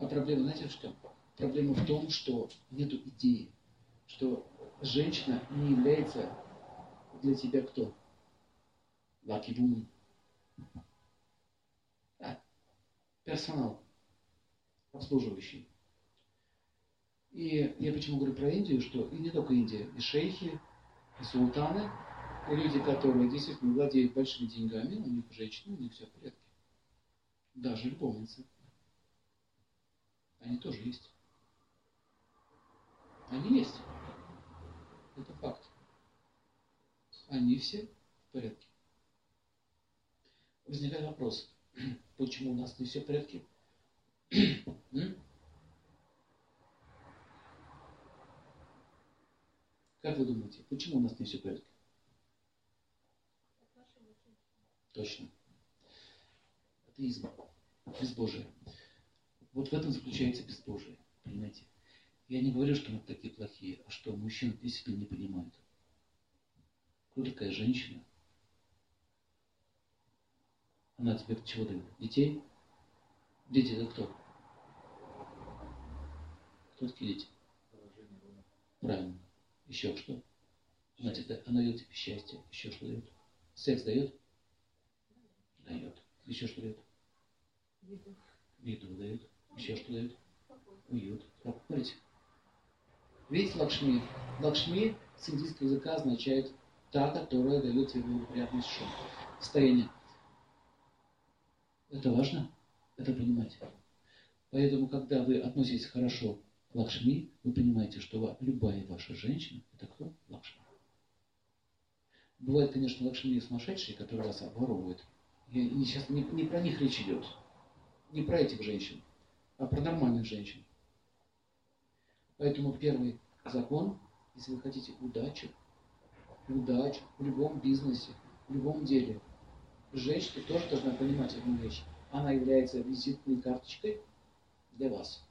А проблема, знаете, чем? Проблема в том, что нету идеи, что женщина не является для тебя кто? Lucky woman. Да. Персонал обслуживающий. И я почему говорю про Индию, что и не только Индия, и шейхи, и султаны, и люди, которые действительно владеют большими деньгами, у них женщины, у них все в порядке. Даже любовницы. Они тоже есть. Они есть. Это факт. Они все в порядке. Возникает вопрос, почему у нас не все в порядке? Как вы думаете, почему у нас не все в порядке? Точно. Атеизм. Безбожие. Вот в этом заключается безбожие. Понимаете? Я не говорю, что мы такие плохие, а что мужчины действительно не понимают. Кто такая женщина? Она тебе чего дает? Детей? Дети это кто? Кто такие дети? Правильно. Еще что? Она, тебе, она дает тебе счастье. Еще что дает? Секс дает? Дает. Еще что дает? Еду. Еду дает. Еще что дает? Уют. Смотрите. Видите Лакшми? Лакшми с индийского языка означает та, которая дает тебе благоприятный шум. Состояние. Это важно? Это понимать. Поэтому, когда вы относитесь хорошо к Лакшми, вы понимаете, что любая ваша женщина – это кто? Лакшми. Бывают, конечно, Лакшми сумасшедшие, которые вас обворовывают. И сейчас не, не про них речь идет. Не про этих женщин, а про нормальных женщин. Поэтому первый закон, если вы хотите удачи, удачу в любом бизнесе, в любом деле, женщина тоже должна понимать одну вещь. Она является визитной карточкой для вас.